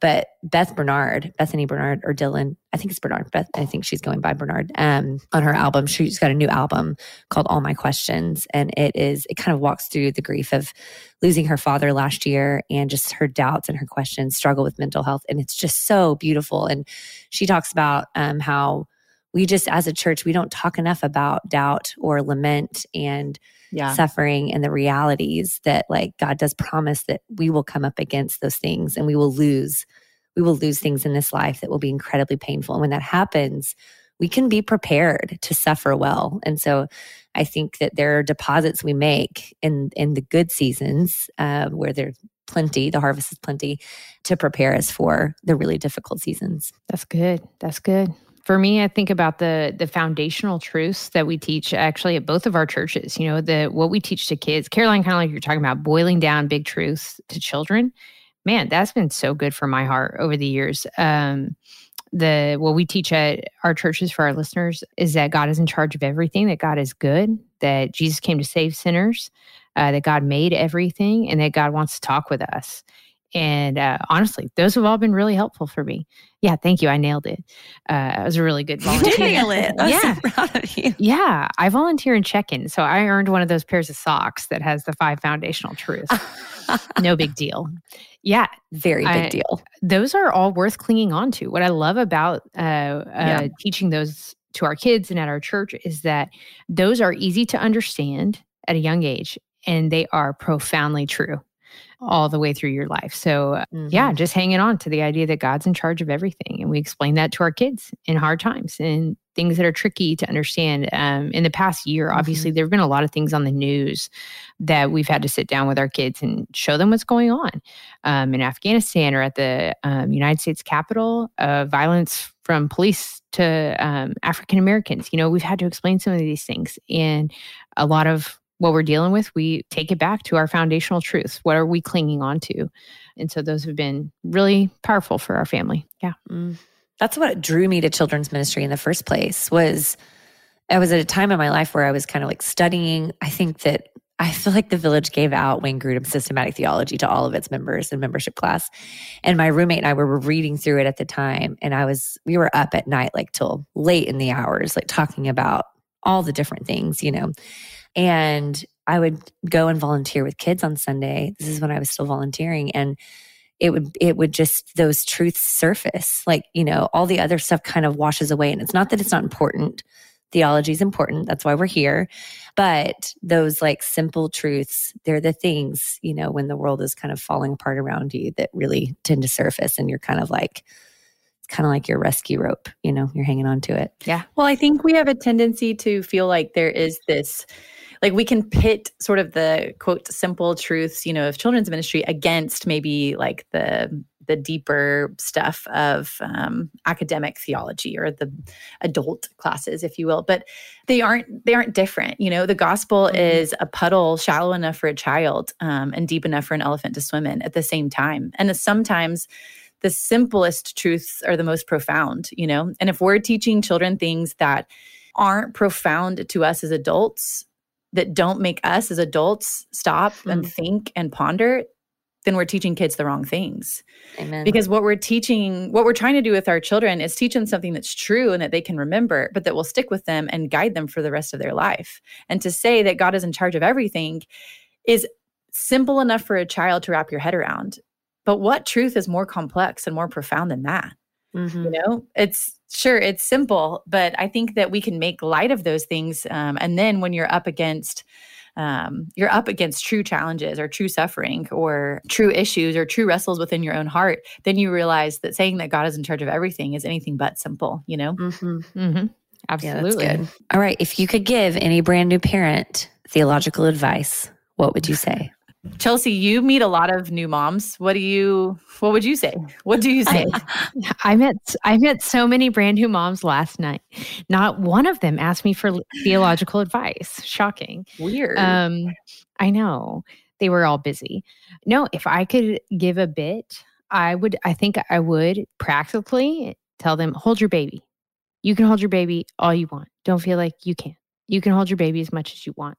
but Beth Bernard, Bethany Bernard or Dillon, I think it's Bernard. Beth, I think she's going by Bernard. Um, on her album, she's got a new album called All My Questions, and it is it kind of walks through the grief of losing her father last year and just her doubts and her questions, struggle with mental health, and it's just so beautiful. And she talks about um, how we just as a church we don't talk enough about doubt or lament and Yeah. suffering and the realities that like God does promise that we will come up against those things and we will lose we will lose things in this life that will be incredibly painful and when that happens we can be prepared to suffer well and so I think that there are deposits we make in in the good seasons uh, where there's plenty the harvest is plenty to prepare us for the really difficult seasons That's good. That's good. For me, I think about the the foundational truths that we teach actually at both of our churches. You know, the what we teach to kids. Caroline, kind of like you're talking about, boiling down big truths to children. Man, that's been so good for my heart over the years. Um, the what we teach at our churches for our listeners is that God is in charge of everything. That God is good. That Jesus came to save sinners. Uh, that God made everything, and that God wants to talk with us. And uh, honestly, those have all been really helpful for me. Yeah, thank you. I nailed it. Uh, it was a really good volunteer. you did nail it I'm Yeah. so proud of you Yeah, I volunteer in check-in, so I earned one of those pairs of socks that has the five foundational truths. no big deal. Yeah, very big I- deal those are all worth clinging on to. What I love about uh, uh, Yeah. teaching those to our kids and at our church is that those are easy to understand at a young age, and they are profoundly true all the way through your life. So uh, yeah, just hanging on to the idea that God's in charge of everything. And we explain that to our kids in hard times and things that are tricky to understand. Um, in the past year, obviously, there have been a lot of things on the news that we've had to sit down with our kids and show them what's going on um, in Afghanistan or at the um, United States Capitol, uh, violence from police to um, African Americans. You know, we've had to explain some of these things. And a lot of what we're dealing with, we take it back to our foundational truths. What are we clinging on to? And so those have been really powerful for our family. Yeah. Mm. That's what drew me to children's ministry in the first place was I was at a time in my life where I was kind of like studying. I think that I feel like the Village gave out Wayne Grudem systematic theology to all of its members in membership class. And my roommate and I were reading through it at the time. And I was, we were up at night, like till late in the hours, like talking about all the different things, you know. And I would go and volunteer with kids on Sunday. This is when I was still volunteering. And it would it would just those truths surface. Like you know all the other stuff kind of washes away. And it's not that it's not important. Theology is important. That's why we're here. But those like simple truths they're the things you know when the world is kind of falling apart around you that really tend to surface. And you're kind of like it's kind of like your rescue rope you know you're hanging on to it. Yeah. Well, I think we have a tendency to feel like there is this, like we can pit sort of the quote simple truths, you know, of children's ministry against maybe like the the deeper stuff of um, academic theology or the adult classes, if you will. But they aren't they aren't different. You know, the gospel Mhm. is a puddle shallow enough for a child um, and deep enough for an elephant to swim in at the same time. And sometimes the simplest truths are the most profound, you know? And if we're teaching children things that aren't profound to us as adults, that don't make us as adults stop and Mhm. think and ponder, then we're teaching kids the wrong things. Amen. Because what we're teaching, what we're trying to do with our children is teach them something that's true and that they can remember, but that will stick with them and guide them for the rest of their life. And to say that God is in charge of everything is simple enough for a child to wrap your head around. But what truth is more complex and more profound than that? Mhm. You know, it's sure it's simple, but I think that we can make light of those things. Um, and then when you're up against um, you're up against true challenges or true suffering or true issues or true wrestles within your own heart, then you realize that saying that God is in charge of everything is anything but simple, you know? Mhm. hmm Yeah, Absolutely. that's good. All right. If you could give any brand new parent theological advice, what would you say? Chelsea, you meet a lot of new moms. What do you what would you say? What do you say? I met I met so many brand new moms last night. Not one of them asked me for theological advice. Shocking. Weird. Um, I know they were all busy. No, if I could give a bit, I would. I think I would practically tell them, hold your baby. You can hold your baby all you want. Don't feel like you can't. You can hold your baby as much as you want.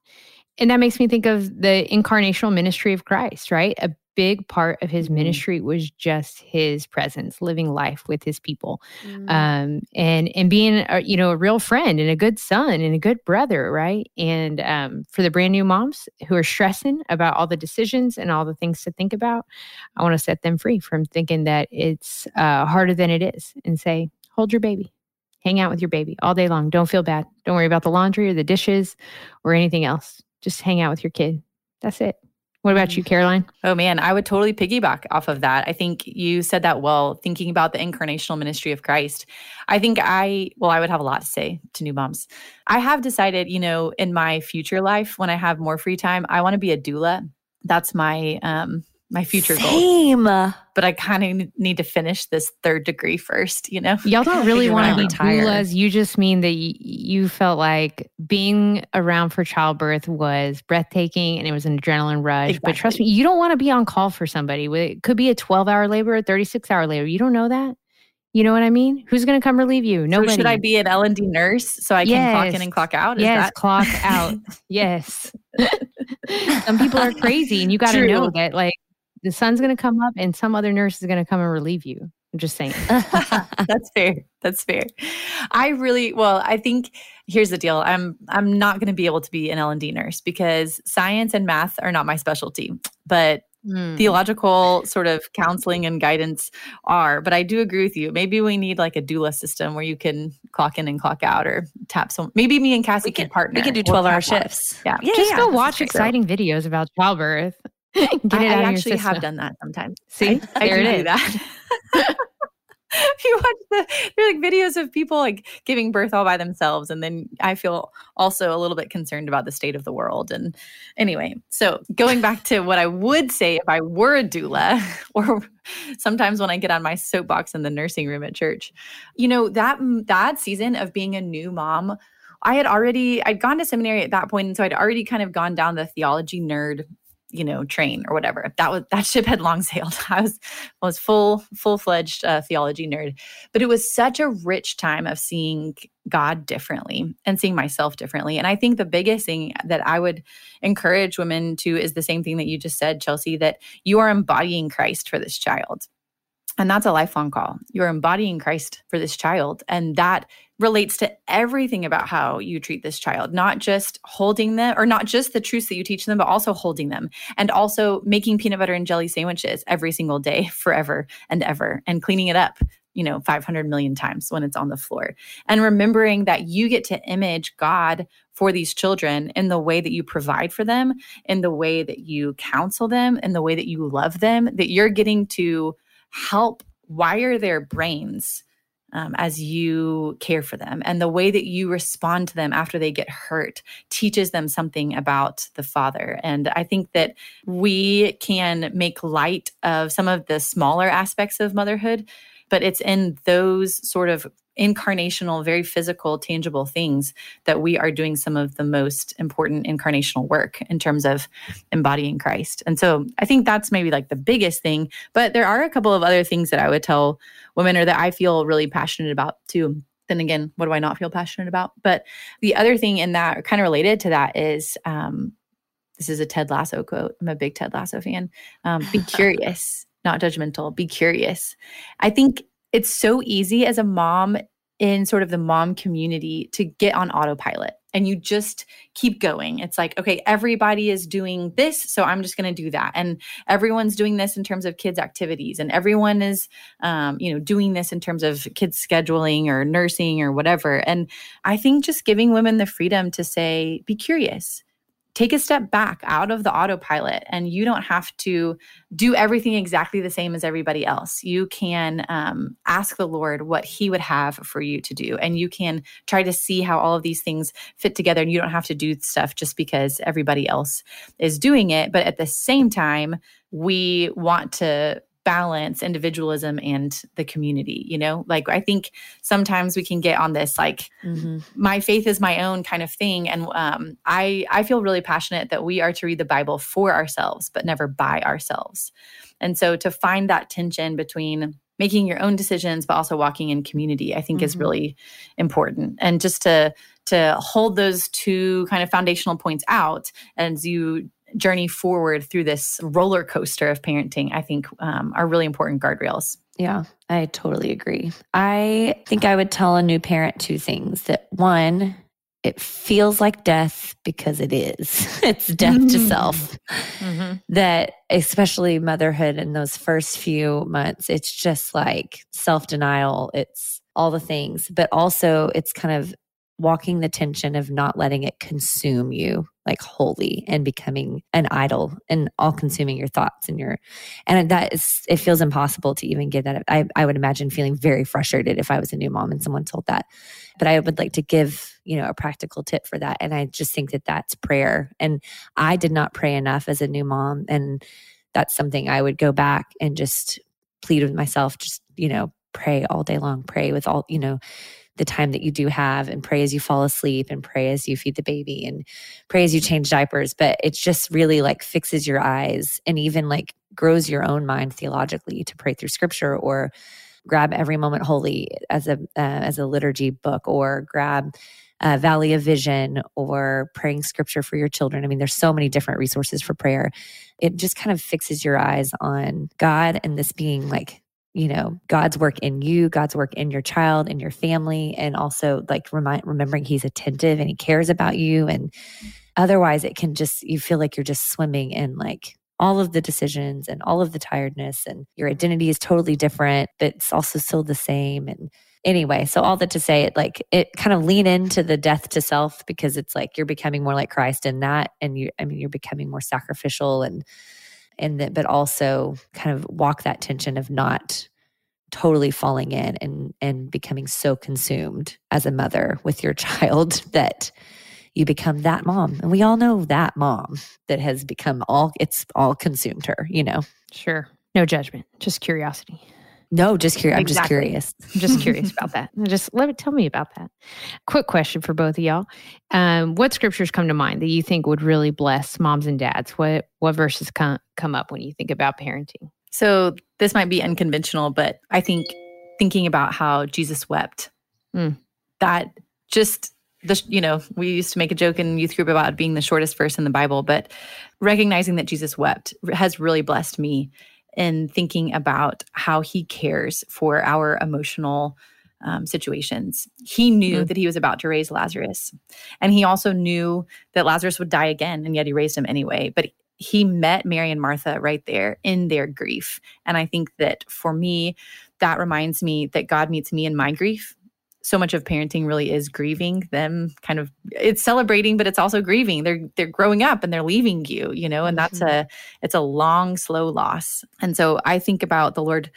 And that makes me think of the incarnational ministry of Christ, right? A big part of his Mhm. ministry was just his presence, living life with his people Mm. um, and and being a, you know a real friend and a good son and a good brother, right? And um, for the brand new moms who are stressing about all the decisions and all the things to think about, I want to set them free from thinking that it's uh, harder than it is, and say, hold your baby, hang out with your baby all day long. Don't feel bad. Don't worry about the laundry or the dishes or anything else. Just hang out with your kid. That's it. What about you, Caroline? Oh man, I would totally piggyback off of that. I think you said that well, thinking about the incarnational ministry of Christ. I think I, well, I would have a lot to say to new moms. I have decided, you know, in my future life, when I have more free time, I want to be a doula. That's my, um, my future goal. Same. But I kind of need to finish this third degree first, you know? Y'all don't really want to be doulas. You just mean that y- you felt like being around for childbirth was breathtaking and it was an adrenaline rush. But trust me, you don't want to be on call for somebody. It could be a 12 hour labor, a 36 hour labor. You don't know that. You know what I mean? Who's going to come relieve you? So Nobody. should I be an L and D nurse so I can clock in and clock out? Is yes, that clock out. yes. some people are crazy, and you got to know that, like, the sun's going to come up and some other nurse is going to come and relieve you. I'm just saying. That's fair. That's fair. I really well, I think here's the deal. I'm I'm not going to be able to be an L&D nurse because science and math are not my specialty. But Hmm. theological sort of counseling and guidance are. But I do agree with you. Maybe we need like a doula system where you can clock in and clock out or tap some maybe me and Cassie We can, can, partner. we can do We'll 12 hour tap out. shifts. Yeah. just go watch is great. exciting videos about childbirth. Get it I, out I actually have done that sometimes. See, I, I there do it do is. that. you watch the there are like videos of people like giving birth all by themselves, and then I feel also a little bit concerned about the state of the world. And anyway, so going back to what I would say if I were a doula, or sometimes when I get on my soapbox in the nursing room at church, you know that that season of being a new mom. I had already I'd gone to seminary at that point, and so I'd already kind of gone down the theology nerd you know train or whatever. That was that ship had long sailed. I was was full full-fledged uh, theology nerd. But it was such a rich time of seeing god differently and seeing myself differently. And i think the biggest thing that i would encourage women to is the same thing that you just said chelsea that you are embodying christ for this child. And that's a lifelong call. You're embodying christ for this child and that relates to everything about how you treat this child, not just holding them or not just the truths that you teach them, but also holding them and also making peanut butter and jelly sandwiches every single day, forever and ever, and cleaning it up, you know, 500 million times when it's on the floor. And remembering that you get to image God for these children in the way that you provide for them, in the way that you counsel them, in the way that you love them, that you're getting to help wire their brains um, as you care for them. And the way that you respond to them after they get hurt teaches them something about the Father. And I think that we can make light of some of the smaller aspects of motherhood, but it's in those sort of incarnational, very physical, tangible things that we are doing some of the most important incarnational work in terms of embodying Christ. And so I think that's maybe like the biggest thing. But there are a couple of other things that I would tell women or that I feel really passionate about too. Then again, what do I not feel passionate about? But the other thing in that, kind of related to that, is um, this is a Ted Lasso quote. I'm a big Ted Lasso fan. Um, be curious, not judgmental. Be curious. I think it's so easy as a mom in sort of the mom community to get on autopilot and you just keep going. It's like, okay, everybody is doing this, so I'm just going to do that. And everyone's doing this in terms of kids' activities, and everyone is, um, you know, doing this in terms of kids' scheduling or nursing or whatever. And I think just giving women the freedom to say, be curious take a step back out of the autopilot and you don't have to do everything exactly the same as everybody else. You can um, ask the Lord what He would have for you to do, and you can try to see how all of these things fit together. And you don't have to do stuff just because everybody else is doing it. But at the same time, we want to balance individualism and the community you know like i think sometimes we can get on this like mm-hmm. my faith is my own kind of thing and um, i i feel really passionate that we are to read the bible for ourselves but never by ourselves and so to find that tension between making your own decisions but also walking in community i think mm-hmm. is really important and just to to hold those two kind of foundational points out as you journey forward through this roller coaster of parenting, I think um, are really important guardrails. Yeah, I totally agree. I think I would tell a new parent two things that one, it feels like death because it is. it's death mm-hmm. to self. Mm-hmm. That, especially motherhood in those first few months, it's just like self denial. It's all the things, but also it's kind of walking the tension of not letting it consume you like holy and becoming an idol and all consuming your thoughts and your and that is it feels impossible to even give that I, I would imagine feeling very frustrated if i was a new mom and someone told that. But i would like to give you know a practical tip for that and i just think that that's prayer. And i did not pray enough as a new mom and that's something i would go back and just plead with myself just you know pray all day long pray with all you know the time that you do have and pray as you fall asleep and pray as you feed the baby and pray as you change diapers. But it just really like fixes your eyes and even like grows your own mind theologically to pray through scripture or grab every moment holy as a uh, as a liturgy book or grab uh, Valley of Vision or praying scripture for your children. I mean, there's so many different resources for prayer. It just kind of fixes your eyes on God and this being like you know god's work in you god's work in your child in your family and also like remind remembering he's attentive and he cares about you. And otherwise it can just you feel like you're just swimming in like all of the decisions and all of the tiredness and your identity is totally different but it's also still the same. And anyway so all that to say it like it kind of lean into the death to self because it's like you're becoming more like christ in that and you i mean you're becoming more sacrificial and and that but also kind of walk that tension of not totally falling in and and becoming so consumed as a mother with your child that you become that mom. And we all know that mom that has become all it's all consumed her you know? Sure. No judgment just curiosity no just curious exactly. i'm just curious. I'm just curious about that. Just let me tell me about that. Quick question for both of y'all. Um, what scriptures come to mind that you think would really bless moms and dads? What what verses come come up when you think about parenting? So this might be unconventional, but I think thinking about how Jesus wept, mm. that just the you know we used to make a joke in youth group about being the shortest verse in the Bible, but recognizing that Jesus wept has really blessed me in thinking about how He cares for our emotional. Um, situations. He knew mm. that he was about to raise Lazarus. And he also knew that Lazarus would die again, and yet he raised him anyway. But he met Mary and Martha right there in their grief. And I think that for me, that reminds me that God meets me in my grief. So much of parenting really is grieving them, kind of it's celebrating, but it's also grieving. They're they're growing up and they're leaving you, you know, and that's mm-hmm. a it's a long, slow loss. And so I think about the Lord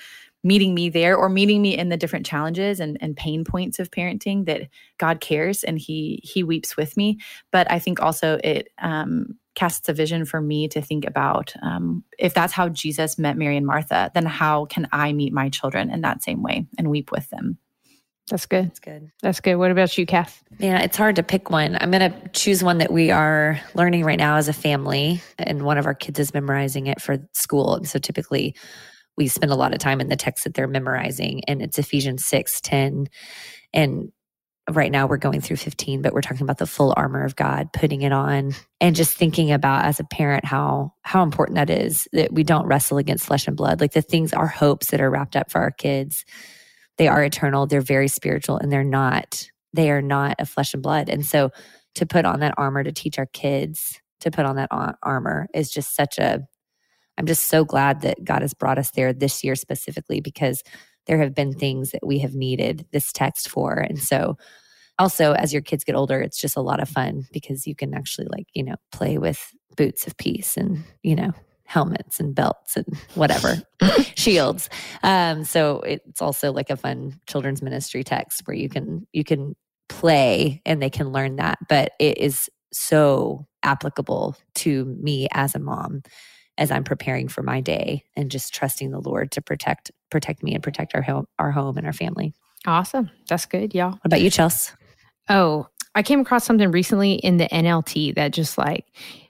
meeting me there or meeting me in the different challenges and, and pain points of parenting that God cares and he he weeps with me. But I think also it um, casts a vision for me to think about um, if that's how Jesus met Mary and Martha, then how can I meet my children in that same way and weep with them? That's good. That's good. That's good. What about you, Cass? Yeah, it's hard to pick one. I'm going to choose one that we are learning right now as a family, and one of our kids is memorizing it for school. And so typically we spend a lot of time in the text that they're memorizing, and it's Ephesians 6 10. And right now we're going through 15, but we're talking about the full armor of God, putting it on and just thinking about as a parent how how important that is that we don't wrestle against flesh and blood. Like the things our hopes that are wrapped up for our kids, they are eternal, they're very spiritual and they're not they are not of flesh and blood. And so to put on that armor to teach our kids to put on that armor is just such a I'm just so glad that God has brought us there this year specifically because there have been things that we have needed this text for. And so also as your kids get older, it's just a lot of fun because you can actually like, you know, play with boots of peace and, you know, helmets and belts and whatever shields um so it's also like a fun children's ministry text where you can you can play and they can learn that but it is so applicable to me as a mom as I'm preparing for my day and just trusting the Lord to protect protect me and protect our home our home and our family. Awesome. That's good, y'all. What about you, chels Oh, I came across something recently in the NLT that just like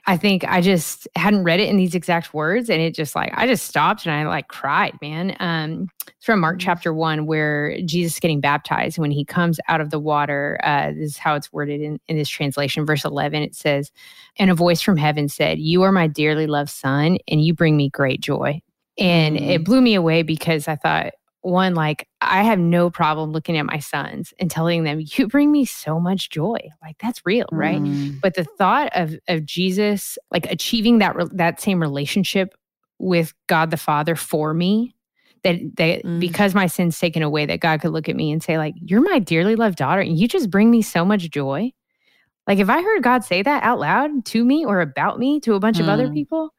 I think I just hadn't read it in these exact words and it just like I just stopped and I like cried, man. Um it's from Mark mm-hmm. chapter 1 where Jesus is getting baptized when he comes out of the water uh this is how it's worded in in this translation verse 11 it says and a voice from heaven said, "You are my dearly loved son and you bring me great joy." And mm-hmm. it blew me away because I thought one like i have no problem looking at my sons and telling them you bring me so much joy like that's real right mm. but the thought of of jesus like achieving that re- that same relationship with god the father for me that that mm. because my sins taken away that god could look at me and say like you're my dearly loved daughter and you just bring me so much joy like if i heard god say that out loud to me or about me to a bunch mm. of other mm. people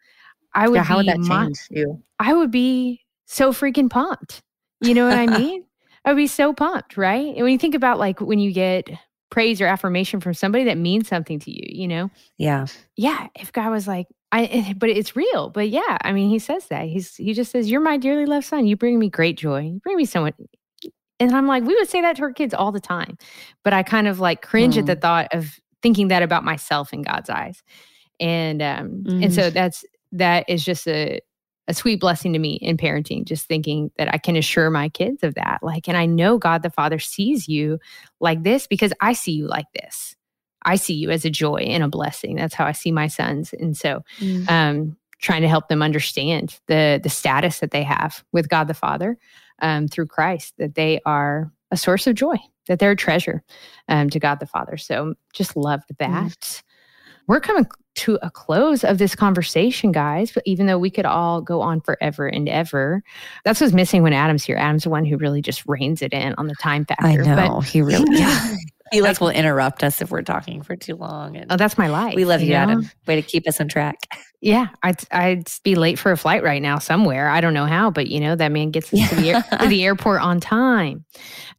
i would yeah, how would that change you i would be so freaking pumped you know what I mean? I'd be so pumped, right? And when you think about like when you get praise or affirmation from somebody that means something to you, you know? Yeah. Yeah. If God was like, I, eh, but it's real. But yeah, I mean, he says that. He's, he just says, You're my dearly loved son. You bring me great joy. You bring me so much. And I'm like, we would say that to our kids all the time. But I kind of like cringe mm. at the mm. thought of thinking that about myself in God's eyes. And, um, mm. and so mm. that's, that is just a, a sweet blessing to me in parenting, just thinking that I can assure my kids of that. Like, and I know God the Father sees you like this because I see you like this. I see you as a joy and a blessing. That's how I see my sons. And so, mm. um, trying to help them understand the the status that they have with God the Father um, through Christ, that they are a source of joy, that they're a treasure um, to God the Father. So, just loved that. Mm. We're coming to a close of this conversation, guys. But even though we could all go on forever and ever, that's what's missing when Adam's here. Adam's the one who really just reins it in on the time factor. I know but, he really. Yeah. He like will interrupt us if we're talking for too long. And oh, that's my life. We love you, you Adam. Way to keep us on track. Yeah, I'd I'd be late for a flight right now somewhere. I don't know how, but you know that man gets us yeah. to, the air, to the airport on time.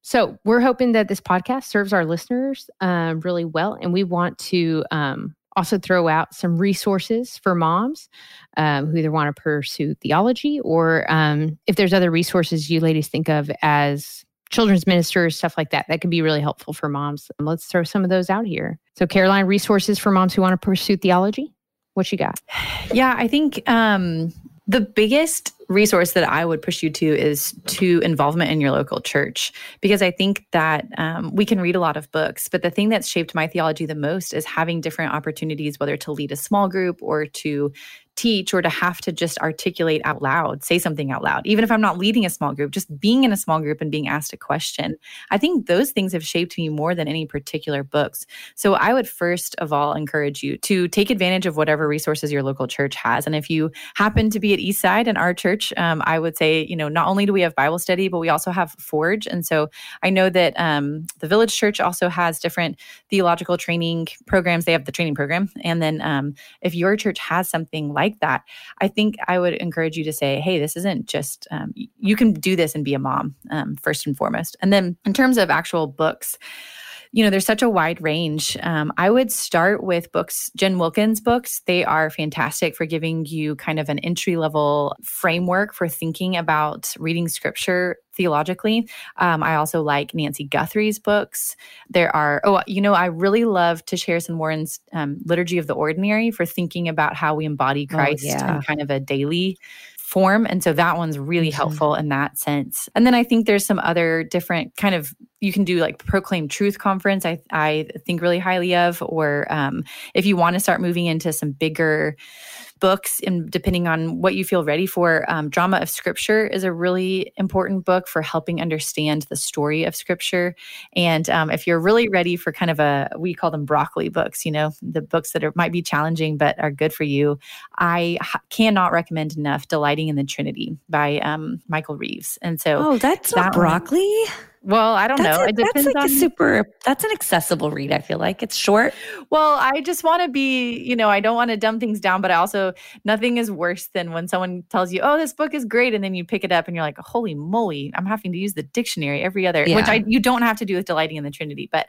So we're hoping that this podcast serves our listeners um, really well, and we want to um, also throw out some resources for moms um, who either want to pursue theology or um, if there's other resources you ladies think of as children's ministers, stuff like that, that could be really helpful for moms. Let's throw some of those out here. So, Caroline, resources for moms who want to pursue theology. What you got? Yeah, I think um, the biggest resource that I would push you to is to involvement in your local church because I think that um, we can read a lot of books, but the thing that's shaped my theology the most is having different opportunities, whether to lead a small group or to teach or to have to just articulate out loud, say something out loud, even if I'm not leading a small group, just being in a small group and being asked a question. I think those things have shaped me more than any particular books. So I would first of all encourage you to take advantage of whatever resources your local church has. And if you happen to be at Eastside and our church, um, I would say, you know, not only do we have Bible study, but we also have Forge. And so I know that um, the Village Church also has different theological training programs. They have the training program. And then um, if your church has something like like that, I think I would encourage you to say, hey, this isn't just, um, you can do this and be a mom um, first and foremost. And then in terms of actual books, you know, there's such a wide range. Um, I would start with books, Jen Wilkin's books. They are fantastic for giving you kind of an entry level framework for thinking about reading scripture theologically. Um, I also like Nancy Guthrie's books. There are, oh, you know, I really love Tish Harrison Warren's um, Liturgy of the Ordinary for thinking about how we embody Christ oh, yeah. in kind of a daily form. And so that one's really mm-hmm. helpful in that sense. And then I think there's some other different kind of you can do like proclaim truth conference i i think really highly of or um, if you want to start moving into some bigger books and depending on what you feel ready for um, drama of scripture is a really important book for helping understand the story of scripture. And um, if you're really ready for kind of a we call them broccoli books you know the books that are, might be challenging but are good for you i cannot recommend enough delighting in the trinity by um, michael reeves. And so oh that's that broccoli? one, well, I don't that's know. A, it depends that's like on... a super. That's an accessible read. I feel like it's short. Well, I just want to be. You know, I don't want to dumb things down, but I also nothing is worse than when someone tells you, "Oh, this book is great," and then you pick it up and you're like, "Holy moly! I'm having to use the dictionary every other." Yeah. Which I you don't have to do with delighting in the Trinity, but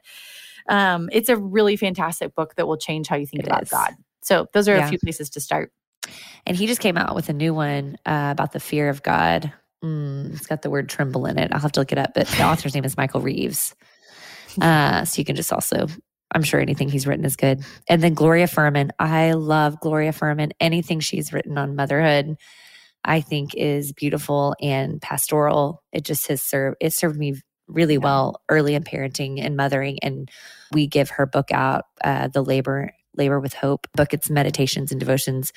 um, it's a really fantastic book that will change how you think it about is. God. So those are yeah. a few places to start. And he just came out with a new one uh, about the fear of God Mm, it's got the word tremble in it. I'll have to look it up, but the author's name is Michael Reeves. Uh, so you can just also, I'm sure anything he's written is good. And then Gloria Furman. I love Gloria Furman. Anything she's written on motherhood, I think is beautiful and pastoral. It just has served, it served me really well early in parenting and mothering. And we give her book out, uh, The Labor Labor with Hope book. It's meditations and devotions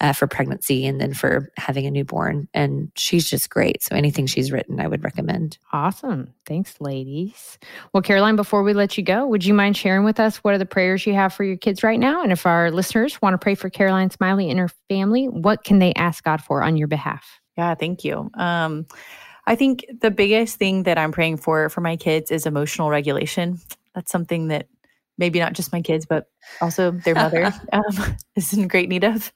uh, for pregnancy and then for having a newborn. And she's just great. So anything she's written, I would recommend. Awesome. Thanks, ladies. Well, Caroline, before we let you go, would you mind sharing with us what are the prayers you have for your kids right now? And if our listeners want to pray for Caroline Smiley and her family, what can they ask God for on your behalf? Yeah, thank you. Um, I think the biggest thing that I'm praying for for my kids is emotional regulation. That's something that maybe not just my kids, but also their mother um, is in great need of.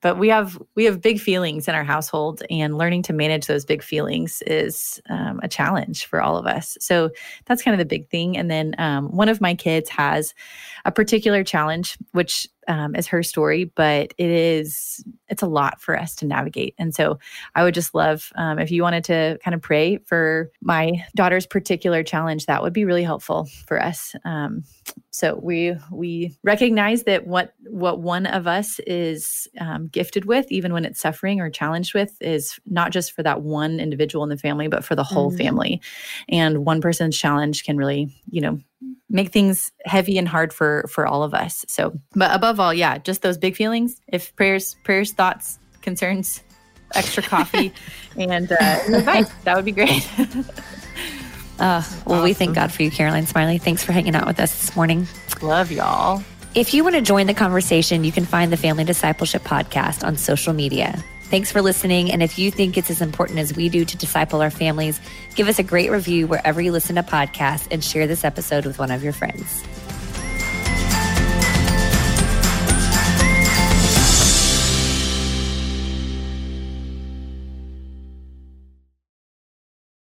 But we have we have big feelings in our household, and learning to manage those big feelings is um, a challenge for all of us. So that's kind of the big thing. And then um, one of my kids has a particular challenge, which um, is her story, but it is it's a lot for us to navigate. And so I would just love um, if you wanted to kind of pray for my daughter's particular challenge. That would be really helpful for us. Um, so we we recognize that what what one of us is um, gifted with, even when it's suffering or challenged with, is not just for that one individual in the family, but for the whole mm-hmm. family. And one person's challenge can really, you know, make things heavy and hard for for all of us. So, but above all, yeah, just those big feelings. If prayers, prayers, thoughts, concerns, extra coffee, and uh, advice, that would be great. Uh, well, awesome. we thank God for you, Caroline Smiley. Thanks for hanging out with us this morning. Love y'all. If you want to join the conversation, you can find the Family Discipleship Podcast on social media. Thanks for listening. And if you think it's as important as we do to disciple our families, give us a great review wherever you listen to podcasts and share this episode with one of your friends.